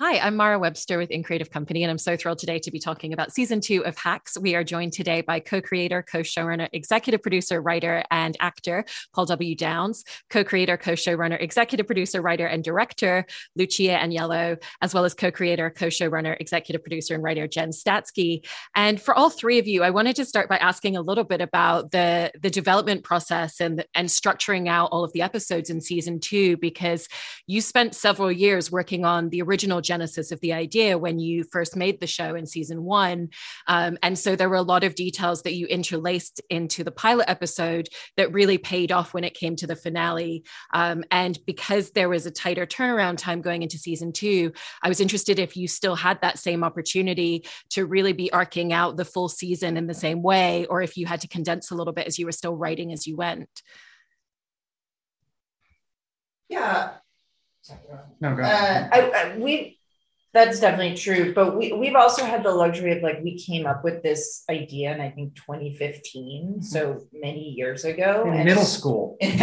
Hi, I'm Mara Webster with In Creative Company, and I'm so thrilled today to be talking about season two of Hacks. We are joined today by co creator, co showrunner, executive producer, writer, and actor Paul W. Downs, co creator, co showrunner, executive producer, writer, and director Lucia Aniello, as well as co creator, co showrunner, executive producer, and writer Jen Statsky. And for all three of you, I wanted to start by asking a little bit about the, the development process and, and structuring out all of the episodes in season two, because you spent several years working on the original genesis of the idea when you first made the show in season one. Um, and so there were a lot of details that you interlaced into the pilot episode that really paid off when it came to the finale. Um, and because there was a tighter turnaround time going into season two, I was interested if you still had that same opportunity to really be arcing out the full season in the same way, or if you had to condense a little bit as you were still writing as you went. Yeah. No, go Uh. I, I, we that's definitely true, but we we've also had the luxury of like we came up with this idea in I think 2015, mm-hmm. so many years ago. In and- middle school. and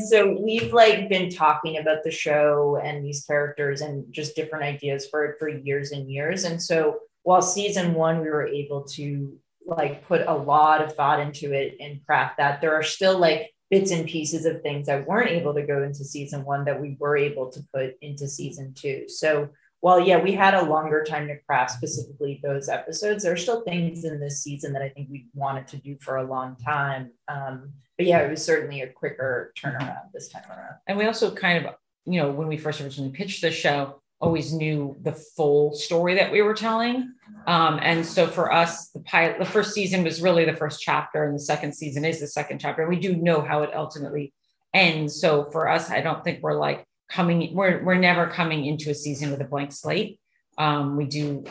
so we've like been talking about the show and these characters and just different ideas for it for years and years. And so while season one we were able to like put a lot of thought into it and craft that, there are still like bits and pieces of things that weren't able to go into season one that we were able to put into season two. So while yeah, we had a longer time to craft specifically those episodes, there are still things in this season that I think we wanted to do for a long time. Um, but yeah, it was certainly a quicker turnaround this time around. And we also kind of, you know, when we first originally pitched the show, always knew the full story that we were telling. Um, and so for us, the pilot, the first season was really the first chapter, and the second season is the second chapter. We do know how it ultimately ends. So for us, I don't think we're like coming, we're we're never coming into a season with a blank slate. Um, we do,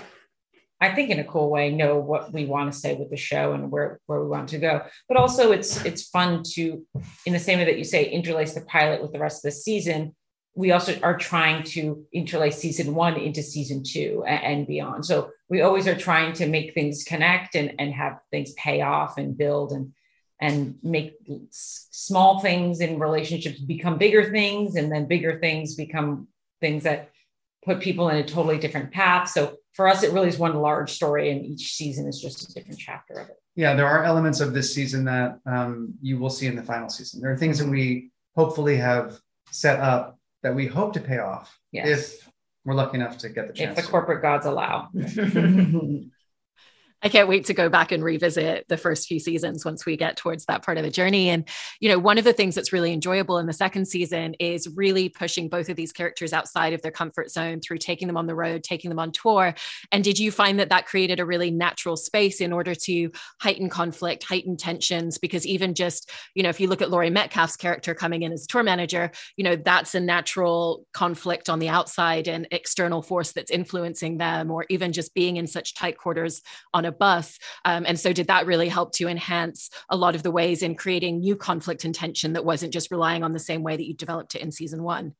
I think, in a cool way, know what we want to say with the show and where where we want to go. But also, it's it's fun to, in the same way that you say, interlace the pilot with the rest of the season we also are trying to interlace season one into season two and, beyond. So we always are trying to make things connect and, and have things pay off and build and and make small things in relationships become bigger things and then bigger things become things that put people in a totally different path. So for us, it really is one large story and each season is just a different chapter of it. Yeah, there are elements of this season that um, you will see in the final season. There are things that we hopefully have set up that we hope to pay off Yes. if we're lucky enough to get the chance. If the corporate gods allow. I can't wait to go back and revisit the first few seasons once we get towards that part of the journey. And, you know, one of the things that's really enjoyable in the second season is really pushing both of these characters outside of their comfort zone through taking them on the road, taking them on tour. And did you find that that created a really natural space in order to heighten conflict, heighten tensions? Because even just, you know, if you look at Laurie Metcalf's character coming in as tour manager, you know, that's a natural conflict on the outside and external force that's influencing them, or even just being in such tight quarters on a bus. Um, and so, did that really help to enhance a lot of the ways in creating new conflict and tension that wasn't just relying on the same way that you developed it in season one?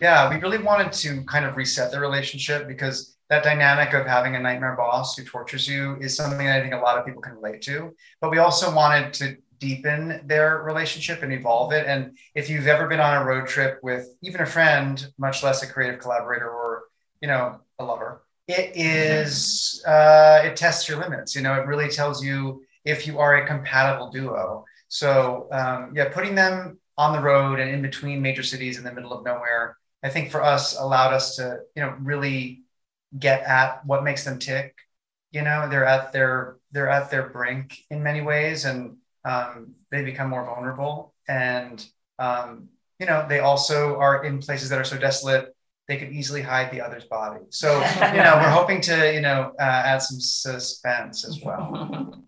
Yeah, we really wanted to kind of reset the relationship because that dynamic of having a nightmare boss who tortures you is something I think a lot of people can relate to. But we also wanted to deepen their relationship and evolve it. And if you've ever been on a road trip with even a friend, much less a creative collaborator or, you know, a lover, it is uh, it tests your limits. You know, it really tells you if you are a compatible duo. So um, yeah, putting them on the road and in between major cities in the middle of nowhere, I think for us allowed us to you know really get at what makes them tick. You know, they're at their they're at their brink in many ways, and um, they become more vulnerable. And um, you know, they also are in places that are so desolate they could easily hide the other's body. So, you know, we're hoping to, you know, uh, add some suspense as well.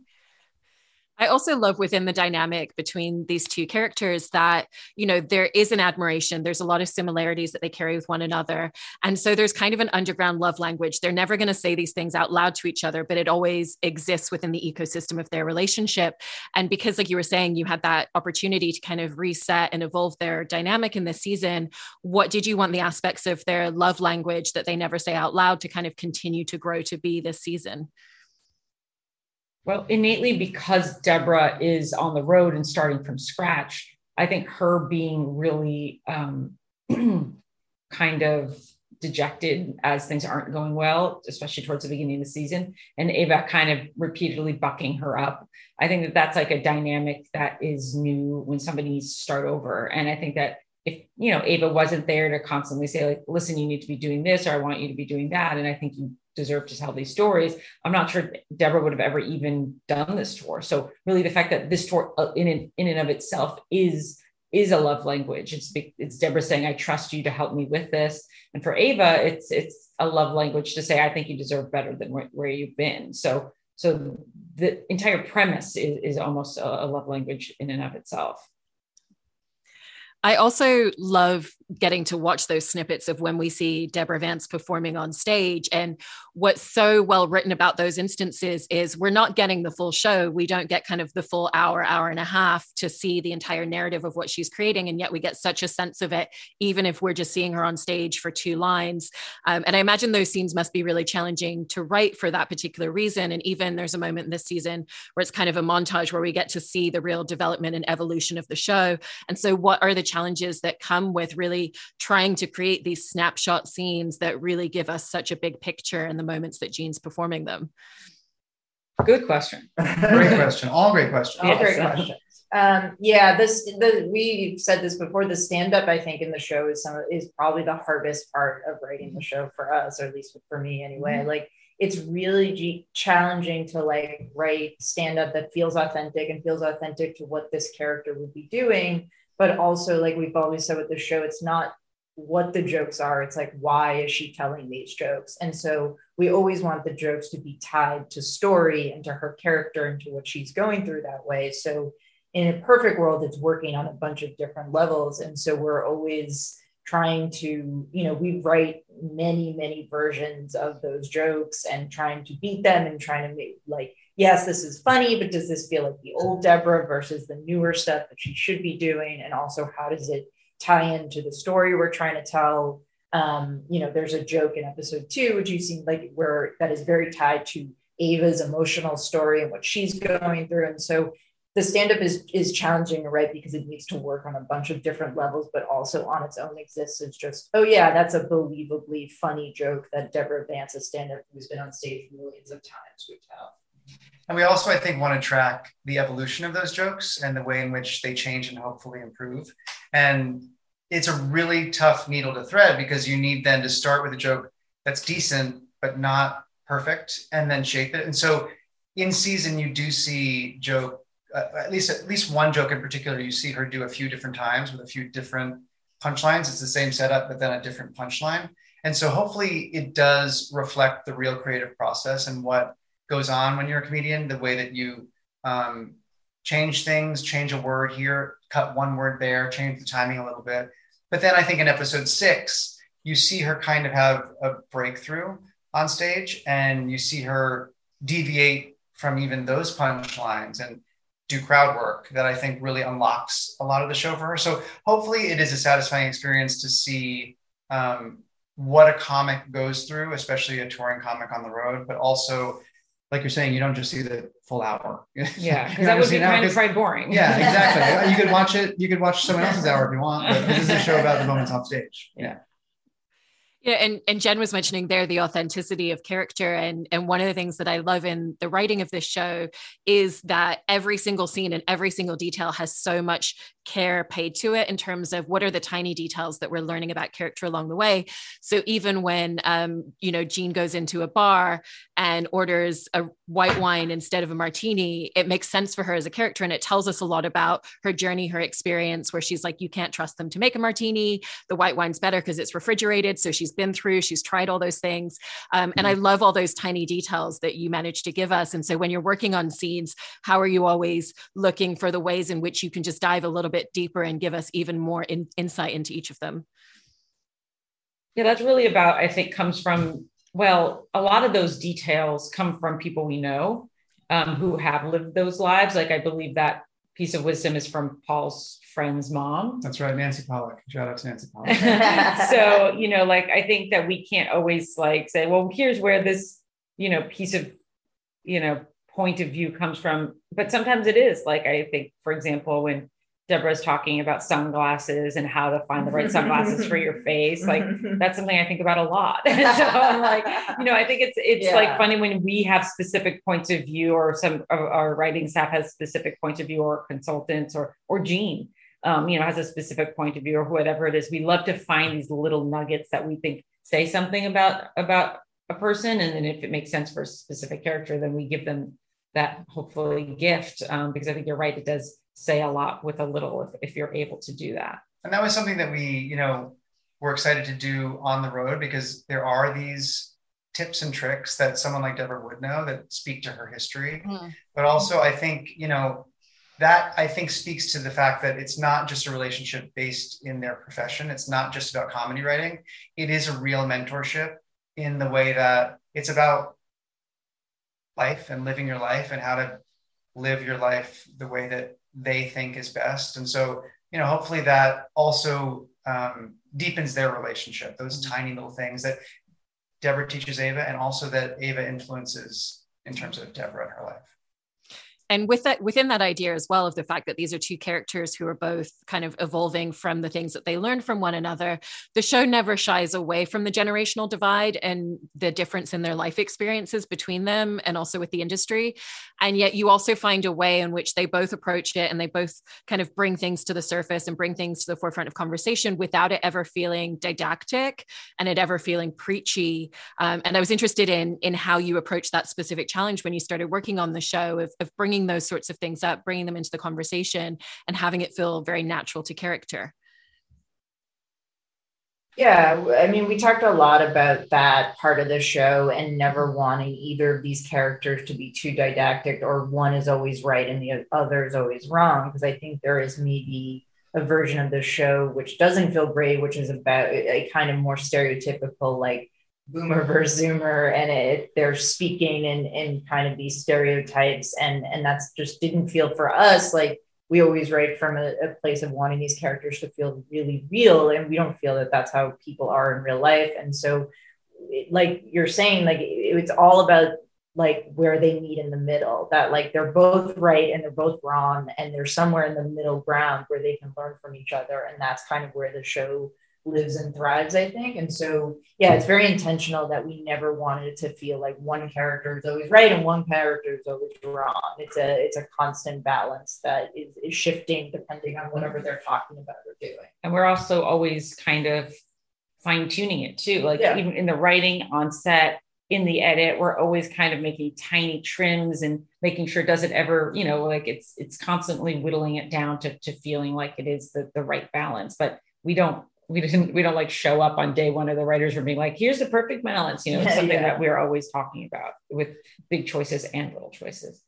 I also love within the dynamic between these two characters that, you know, there is an admiration. There's a lot of similarities that they carry with one another. And so there's kind of an underground love language. They're never going to say these things out loud to each other, but it always exists within the ecosystem of their relationship. And because, like you were saying, you had that opportunity to kind of reset and evolve their dynamic in this season, what did you want the aspects of their love language that they never say out loud to kind of continue to grow to be this season? Well, innately, because Deborah is on the road and starting from scratch, I think her being really um, kind of dejected as things aren't going well, especially towards the beginning of the season, and Ava kind of repeatedly bucking her up. I think that that's like a dynamic that is new when somebody needs to start over. And I think that if you know Ava wasn't there to constantly say like, listen, you need to be doing this, or I want you to be doing that, and I think you deserve to tell these stories. I'm not sure Deborah would have ever even done this tour. So really, the fact that this tour uh, in in and of itself is is a love language. It's it's Deborah saying, "I trust you to help me with this," and for Ava, it's it's a love language to say, "I think you deserve better than where, where you've been." So so the entire premise is, is almost a, a love language in and of itself. I also love getting to watch those snippets of when we see Deborah Vance performing on stage. And what's so well written about those instances is we're not getting the full show. We don't get kind of the full hour, hour and a half to see the entire narrative of what she's creating. And yet we get such a sense of it, even if we're just seeing her on stage for two lines. Um, and I imagine those scenes must be really challenging to write for that particular reason. And even there's a moment in this season where it's kind of a montage where we get to see the real development and evolution of the show. And so, what are the challenges that come with really trying to create these snapshot scenes that really give us such a big picture in the moments that Jean's performing them? Good question. great question. All great questions. All great questions. Um, yeah, this the we said this before. The stand up, I think, in the show is some is probably the hardest part of writing the show for us, or at least for me, anyway. Mm-hmm. Like it's really g- challenging to like write stand up that feels authentic and feels authentic to what this character would be doing but also like we've always said with the show it's not what the jokes are it's like why is she telling these jokes? And so we always want the jokes to be tied to story and to her character and to what she's going through that way. So in a perfect world it's working on a bunch of different levels. And so we're always trying to you know we write many many versions of those jokes and trying to beat them and trying to make like yes, this is funny, but does this feel like the old Deborah versus the newer stuff that she should be doing? And also, how does it tie into the story we're trying to tell? Um, you know, there's a joke in episode two, which you seem like where that is very tied to Ava's emotional story and what she's going through. And so the stand-up is is challenging, right? Because it needs to work on a bunch of different levels, but also on its own existence. Just, oh yeah, that's a believably funny joke that Deborah Vance, a stand-up who's been on stage millions of times, would tell. And we also, I think, want to track the evolution of those jokes and the way in which they change and hopefully improve. And it's a really tough needle to thread because you need then to start with a joke that's decent, but not perfect, and then shape it. And so in season, you do see joke, uh, at least at least one joke in particular, you see her do a few different times with a few different punchlines. It's the same setup, but then a different punchline. And so hopefully it does reflect the real creative process and what goes on when you're a comedian, the way that you um, change things, change a word here, cut one word there, change the timing a little bit. But then I think in episode six, you see her kind of have a breakthrough on stage and you see her deviate from even those punchlines and do crowd work that I think really unlocks a lot of the show for her. So hopefully it is a satisfying experience to see um, what a comic goes through, especially a touring comic on the road, but also like you're saying, you don't just see the full hour. Yeah, because that would be kind of quite boring. Yeah, exactly. you could watch it. You could watch someone else's hour if you want. But this is a show about the moments on stage. Yeah. Yeah, and, and Jen was mentioning there the authenticity of character. And, and one of the things that I love in the writing of this show is that every single scene and every single detail has so much care paid to it in terms of what are the tiny details that we're learning about character along the way. So even when um, you know Jean goes into a bar and orders a white wine instead of a martini, it makes sense for her as a character, and it tells us a lot about her journey, her experience. Where she's like, you can't trust them to make a martini. The white wine's better because it's refrigerated. So she's been through, she's tried all those things, um, and I mm-hmm. love all those tiny details that you managed to give us. And so when you're working on scenes, how are you always looking for the ways in which you can just dive a little bit deeper and give us even more in, insight into each of them. Yeah, that's really about, I think, comes from, well, a lot of those details come from people we know um, who have lived those lives. Like, I believe that piece of wisdom is from Paul's friend's mom. That's right, Nancy Pollock. Shout out to Nancy Pollock. so, you know, like, I think that we can't always like say, well, here's where this, you know, piece of, you know, point of view comes from. But sometimes it is like, I think, for example, when Deborah's talking about sunglasses and how to find the right sunglasses for your face. Like that's something I think about a lot. so I'm like, you know, I think it's it's yeah. like funny when we have specific points of view, or some of our writing staff has specific points of view, or consultants, or or Jean, um, you know, has a specific point of view, or whatever it is. We love to find these little nuggets that we think say something about about a person, and then if it makes sense for a specific character, then we give them that hopefully gift um, because I think you're right. It does say a lot with a little if, if you're able to do that. And that was something that we, you know, were excited to do on the road because there are these tips and tricks that someone like Deborah would know that speak to her history. Mm. But also, I think, you know, that I think speaks to the fact that it's not just a relationship based in their profession. It's not just about comedy writing. It is a real mentorship in the way that it's about life and living your life and how to live your life the way that they think is best. And so, you know, hopefully that also um, deepens their relationship, those mm-hmm. tiny little things that Deborah teaches Ava and also that Ava influences in terms of Deborah in her life and with that within that idea as well of the fact that these are two characters who are both kind of evolving from the things that they learn from one another the show never shies away from the generational divide and the difference in their life experiences between them and also with the industry. And yet you also find a way in which they both approach it and they both kind of bring things to the surface and bring things to the forefront of conversation without it ever feeling didactic and it ever feeling preachy. Um, and i was interested in in how you approach that specific challenge when you started working on the show of, of bringing bringing those sorts of things up, bringing them into the conversation, and having it feel very natural to character. Yeah, I mean, we talked a lot about that part of the show and never mm-hmm. wanting either of these characters to be too didactic or one is always right and the other is always wrong. Because I think there is maybe a version of the show which doesn't feel great, which is about a kind of more stereotypical, like boomer versus zoomer and it, they're speaking in, in kind of these stereotypes and and that's just didn't feel for us like we always write from a, a, place of wanting these characters to feel really real and we don't feel that that's how people are in real life and so like you're saying like it, it's all about like where they meet in the middle that like they're both right and they're both wrong and they're somewhere in the middle ground where they can learn from each other and that's kind of where the show lives and thrives, I think. And so, yeah, it's very intentional that we never wanted to feel like one character is always right and one character is always wrong. It's a it's a constant balance that is, is shifting depending on whatever they're talking about or doing. And we're also always kind of fine tuning it too. Like yeah. even in the writing on set, in the edit, we're always kind of making tiny trims and making sure doesn't ever, you know, like it's it's constantly whittling it down to, to feeling like it is the, the right balance. But we don't we didn't we don't like show up on day one of the writers room being like here's the perfect balance you know it's something yeah. that we're always talking about with big choices and little choices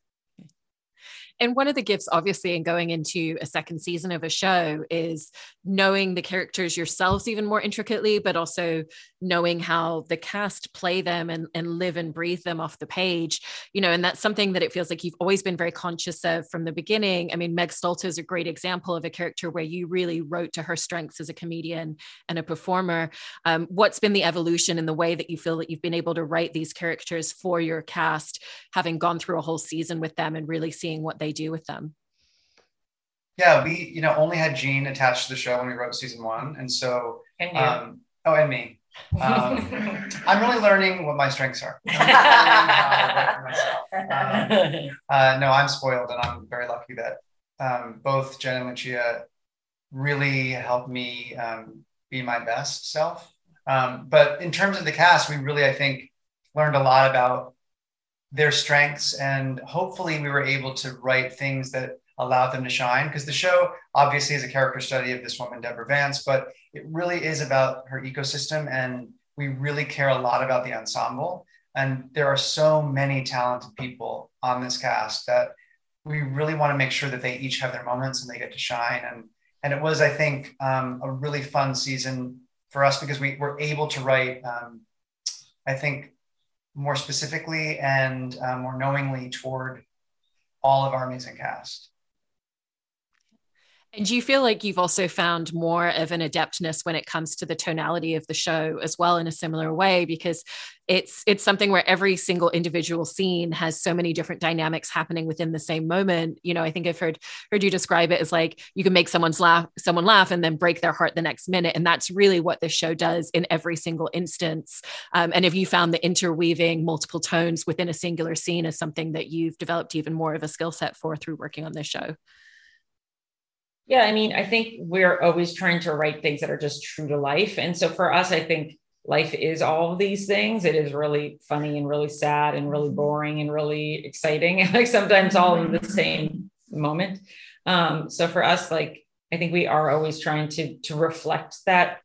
and one of the gifts, obviously, in going into a second season of a show is knowing the characters yourselves even more intricately, but also knowing how the cast play them and, and live and breathe them off the page. You know, and that's something that it feels like you've always been very conscious of from the beginning. I mean, Meg Stalter is a great example of a character where you really wrote to her strengths as a comedian and a performer. Um, what's been the evolution in the way that you feel that you've been able to write these characters for your cast, having gone through a whole season with them and really seeing what they do with them? Yeah, we you know only had Jean attached to the show when we wrote season one, and so and um, oh, and me. Um, I'm really learning what my strengths are. um, uh, no, I'm spoiled, and I'm very lucky that um, both Jen and Lucia really helped me um, be my best self. Um, but in terms of the cast, we really, I think, learned a lot about their strengths and hopefully we were able to write things that allowed them to shine because the show obviously is a character study of this woman deborah vance but it really is about her ecosystem and we really care a lot about the ensemble. And there are so many talented people on this cast that we really want to make sure that they each have their moments and they get to shine. And and it was i think um, a really fun season for us because we were able to write um, i think more specifically and uh, more knowingly toward all of our amazing cast. And do you feel like you've also found more of an adeptness when it comes to the tonality of the show as well in a similar way? Because it's it's something where every single individual scene has so many different dynamics happening within the same moment. You know, I think I've heard heard you describe it as like you can make someone's laugh someone laugh and then break their heart the next minute, and that's really what this show does in every single instance. Um, and have you found the interweaving multiple tones within a singular scene is something that you've developed even more of a skill set for through working on this show. Yeah, I mean, I think we're always trying to write things that are just true to life. And so for us, I think life is all of these things. It is really funny and really sad and really boring and really exciting. like sometimes all in the same moment. Um, so for us, like I think we are always trying to to reflect that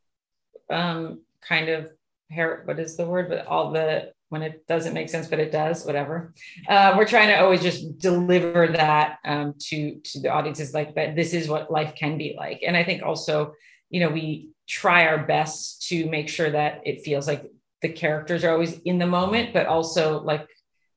um, kind of hair. What is the word? But all the when it doesn't make sense, but it does, whatever. Uh, we're trying to always just deliver that um, to to the audiences, like that. This is what life can be like, and I think also, you know, we try our best to make sure that it feels like the characters are always in the moment, but also like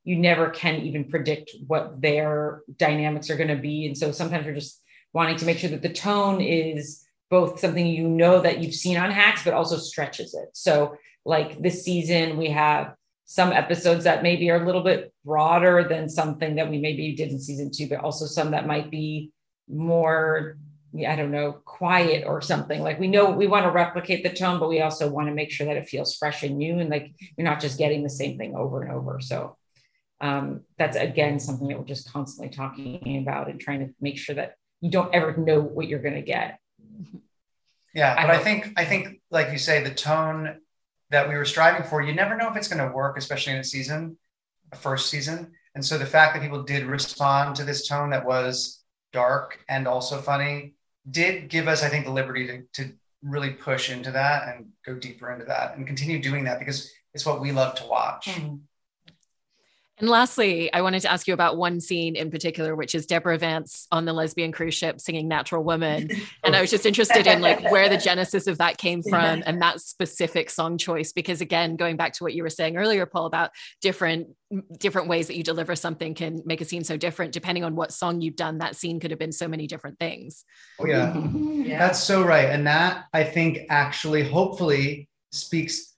you never can even predict what their dynamics are going to be, and so sometimes we're just wanting to make sure that the tone is both something you know that you've seen on hacks but also stretches it so like this season we have some episodes that maybe are a little bit broader than something that we maybe did in season two, but also some that might be more, I don't know, quiet or something. Like we know we want to replicate the tone, but we also want to make sure that it feels fresh and new and like you're not just getting the same thing over and over. So um, that's again something that we're just constantly talking about and trying to make sure that you don't ever know what you're going to get. Yeah, but I, I think I think like you say, the tone that we were striving for, you never know if it's going to work, especially in a season, a first season. And so the fact that people did respond to this tone that was dark and also funny did give us, I think, the liberty to, to really push into that and go deeper into that and continue doing that because it's what we love to watch. Mm-hmm. And lastly, I wanted to ask you about one scene in particular, which is Deborah Vance on the lesbian cruise ship singing Natural Woman. And I was just interested in like where the genesis of that came from and that specific song choice. Because again, going back to what you were saying earlier, Paul, about different different ways that you deliver something can make a scene so different depending on what song you've done that scene could have been so many different things oh yeah, yeah. that's so right and that i think actually hopefully speaks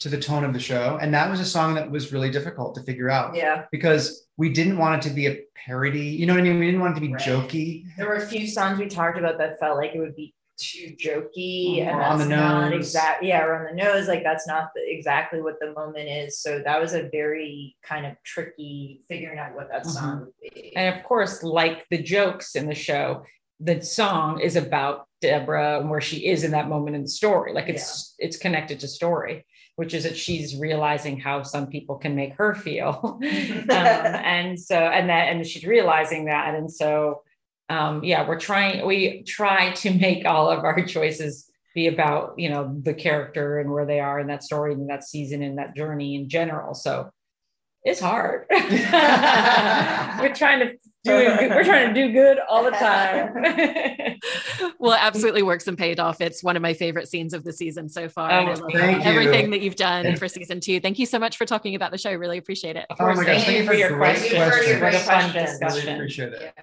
to the tone of the show. And that was a song that was really difficult to figure out. Yeah. Because we didn't want it to be a parody. You know what I mean? We didn't want it to be right. jokey. There were a few songs we talked about that felt like it would be too jokey and on that's not exactly yeah or on the nose like that's not the, exactly what the moment is so that was a very kind of tricky figuring out what that mm-hmm. song would be and of course like the jokes in the show the song is about deborah and where she is in that moment in the story like it's yeah. it's connected to story which is that she's realizing how some people can make her feel. um, and so, and that, and she's realizing that. And so, um, yeah, we're trying, we try to make all of our choices be about, you know, the character and where they are in that story and that season and that journey in general. So it's hard. we're trying to do we're trying to do good all the time. Well, it absolutely works and paid off. It's one of my favorite scenes of the season so far. Oh, thank everything that you've done for season two. Thank you so much for talking about the show. Really appreciate it. Oh my gosh, thank, thank you for your questions. Thank you for your great fun discussion. Really appreciate it. Yeah.